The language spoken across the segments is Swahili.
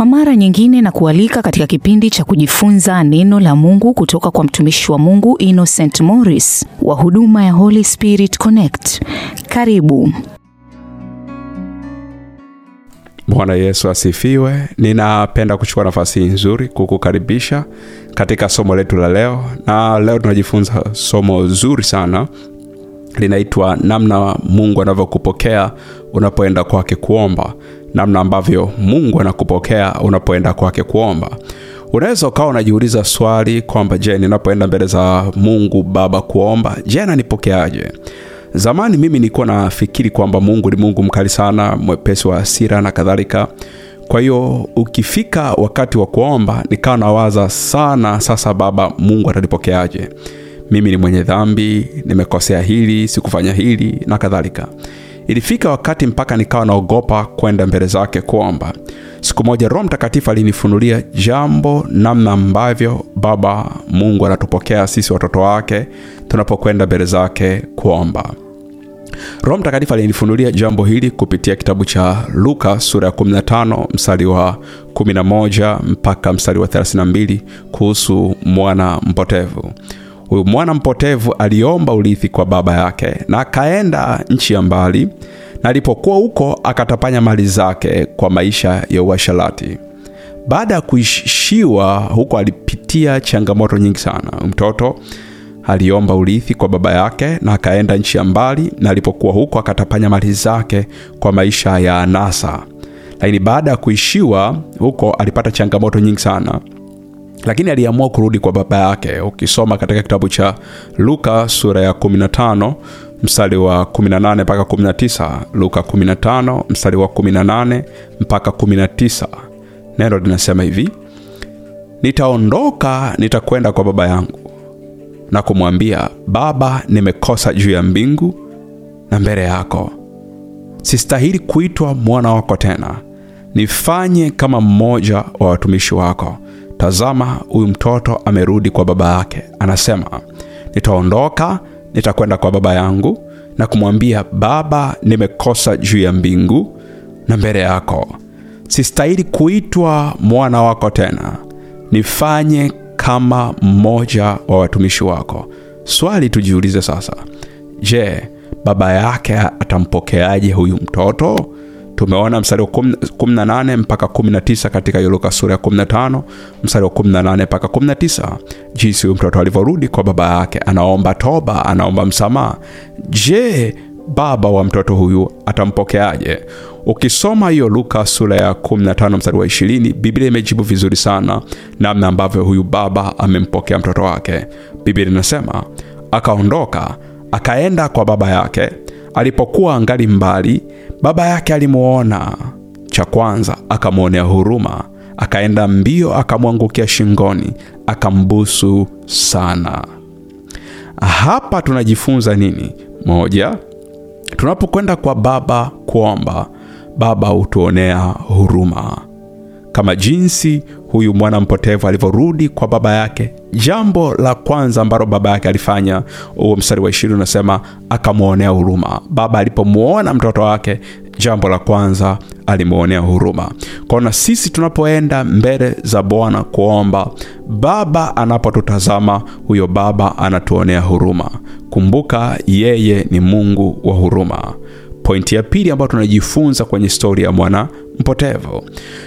Kwa mara nyingine na kualika katika kipindi cha kujifunza neno la Mungu kutoka kwa mtumishi wa Mungu Innocent Morris wa huduma ya Holy Spirit Connect. Karibu. Bwana Yesu asifiwe. Ninapenda kuchukua nafasi nzuri kukukaribisha katika somo letu la leo, na leo tunajifunza somo zuri sana linaitwa namna Mungu anavyokupokea unapoenda kwake kuomba, namna ambavyo Mungu anakupokea unapoenda kwake kuomba. Unaweza ukawa unajiuliza swali kwamba je, ninapoenda mbele za Mungu Baba kuomba, je, ananipokeaje? Zamani mimi nilikuwa nafikiri kwamba Mungu ni Mungu mkali sana, mwepesi wa hasira na kadhalika. Kwa hiyo ukifika wakati wa kuomba, nikawa nawaza sana, sasa Baba Mungu atanipokeaje? Mimi ni mwenye dhambi, nimekosea hili, sikufanya hili na kadhalika. Ilifika wakati mpaka nikawa naogopa kwenda mbele zake kuomba. Siku moja Roho Mtakatifu alinifunulia jambo, namna ambavyo Baba Mungu anatupokea sisi watoto wake tunapokwenda mbele zake kuomba. Roho Mtakatifu alinifunulia jambo hili kupitia kitabu cha Luka sura ya 15 mstari wa 11 mpaka mstari wa 32 kuhusu mwana mpotevu. Huyu mwana mpotevu aliomba urithi kwa baba yake na akaenda nchi ya mbali, na alipokuwa huko akatapanya mali zake kwa maisha ya uasharati. Baada ya kuishiwa huko, alipitia changamoto nyingi sana. Mtoto aliomba urithi kwa baba yake na akaenda nchi ya mbali, na alipokuwa huko akatapanya mali zake kwa maisha ya anasa. Lakini baada ya kuishiwa huko, alipata changamoto nyingi sana lakini aliamua kurudi kwa baba yake. Ukisoma katika kitabu cha Luka sura ya 15 mstari wa 18 mpaka 19, Luka 15 mstari wa 18 mpaka 19, neno linasema hivi: nitaondoka nitakwenda kwa baba yangu na kumwambia, Baba, nimekosa juu ya mbingu na mbele yako, sistahili kuitwa mwana wako tena, nifanye kama mmoja wa watumishi wako. Tazama, huyu mtoto amerudi kwa baba yake, anasema, nitaondoka nitakwenda kwa baba yangu na kumwambia, Baba, nimekosa juu ya mbingu na mbele yako, sistahili kuitwa mwana wako tena, nifanye kama mmoja wa watumishi wako. Swali tujiulize sasa, je, baba yake atampokeaje huyu mtoto? Tumeona mstari wa 18 mpaka 19 katika Luka sura ya 15 mstari wa 18 mpaka 19, jinsi huyu mtoto alivyorudi kwa baba yake, anaomba toba, anaomba msamaha. Je, baba wa mtoto huyu atampokeaje? Ukisoma hiyo Luka sura ya 15 mstari wa 20, Biblia imejibu vizuri sana namna ambavyo huyu baba amempokea mtoto wake. Biblia inasema akaondoka akaenda kwa baba yake alipokuwa angali mbali, baba yake alimuona. Cha kwanza akamwonea huruma, akaenda mbio, akamwangukia shingoni, akambusu sana. Hapa tunajifunza nini? Moja, tunapokwenda kwa baba kuomba, baba hutuonea huruma, kama jinsi huyu mwana mpotevu alivyorudi kwa baba yake. Jambo la kwanza ambalo baba yake alifanya, huo mstari wa ishirini unasema akamwonea huruma. Baba alipomwona mtoto wake, jambo la kwanza alimwonea huruma. Kwa sisi tunapoenda mbele za Bwana kuomba, baba anapotutazama, huyo baba anatuonea huruma. Kumbuka, yeye ni Mungu wa huruma. Pointi ya pili ambayo tunajifunza kwenye stori ya mwana mpotevu,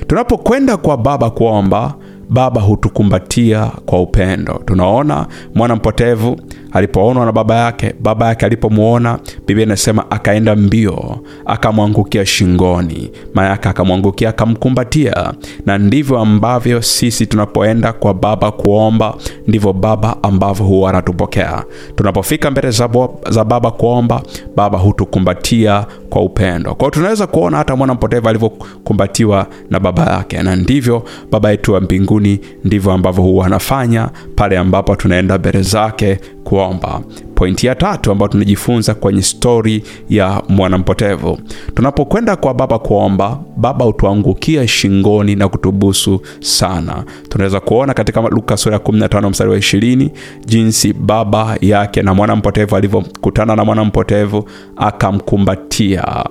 tunapokwenda kwa baba kuomba, baba hutukumbatia kwa upendo. Tunaona mwana mpotevu alipoonwa na baba yake, baba yake alipomwona, Biblia inasema akaenda mbio, akamwangukia shingoni, maana yake akamwangukia, akamkumbatia. Na ndivyo ambavyo sisi tunapoenda kwa baba kuomba, ndivyo baba ambavyo huwa anatupokea. Tunapofika mbele za, baba kuomba, baba hutukumbatia kwa upendo. Kwa tunaweza kuona hata mwana mpotevu alivyokumbatiwa na baba yake, na ndivyo baba yetu wa mbinguni ndivyo ambavyo huwa anafanya pale ambapo tunaenda mbele zake kuomba. Pointi ya tatu ambayo tunajifunza kwenye stori ya mwanampotevu, tunapokwenda kwa baba kuomba, baba hutuangukia shingoni na kutubusu sana. Tunaweza kuona katika Luka sura ya 15 mstari wa 20 jinsi baba yake na mwanampotevu alivyokutana na mwanampotevu akamkumbatia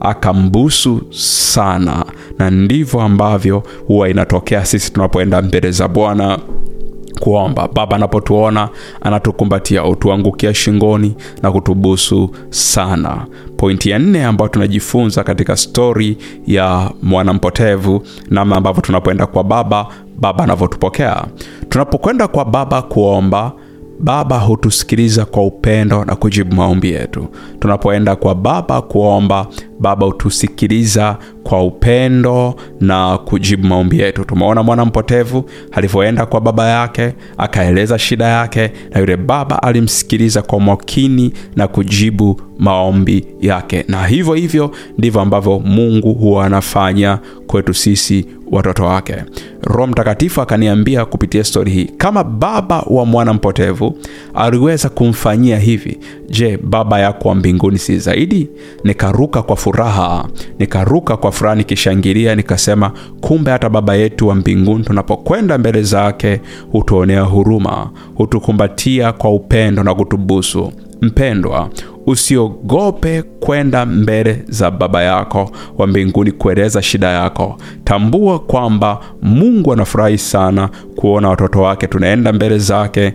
akambusu sana. Na ndivyo ambavyo huwa inatokea sisi tunapoenda mbele za bwana kuomba. Baba anapotuona anatukumbatia. Utuangukia shingoni na kutubusu sana. Pointi ya nne ambayo tunajifunza katika stori ya mwanampotevu namna ambavyo tunapoenda kwa baba baba anavyotupokea. Tunapokwenda kwa baba kuomba baba hutusikiliza kwa upendo na kujibu maombi yetu. Tunapoenda kwa baba kuomba baba hutusikiliza kwa upendo na kujibu maombi yetu. Tumeona mwana mpotevu alivyoenda kwa baba yake akaeleza shida yake na yule baba alimsikiliza kwa makini na kujibu maombi yake. Na hivyo hivyo ndivyo ambavyo mungu huwa anafanya kwetu sisi watoto wake. Roho mtakatifu akaniambia kupitia stori hii kama baba wa mwana mpotevu aliweza kumfanyia hivi je baba yako wa mbinguni si zaidi? Nikaruka kwa furaha. Nikaruka kwa furaha nikishangilia nikasema kumbe hata baba yetu wa mbinguni tunapokwenda mbele zake hutuonea huruma hutukumbatia kwa upendo na kutubusu. Mpendwa usiogope kwenda mbele za baba yako wa mbinguni kueleza shida yako. Tambua kwamba mungu anafurahi sana kuona watoto wake tunaenda mbele zake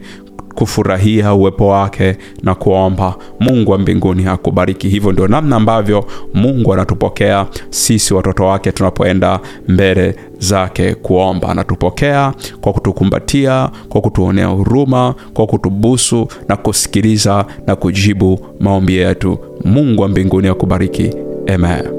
kufurahia uwepo wake na kuomba. Mungu wa mbinguni akubariki. Hivyo ndio namna ambavyo mungu anatupokea sisi watoto wake tunapoenda mbele zake kuomba. Anatupokea kwa kutukumbatia kwa kutuonea huruma kwa kutubusu na kusikiliza na kujibu maombi yetu. Mungu wa mbinguni akubariki. Amen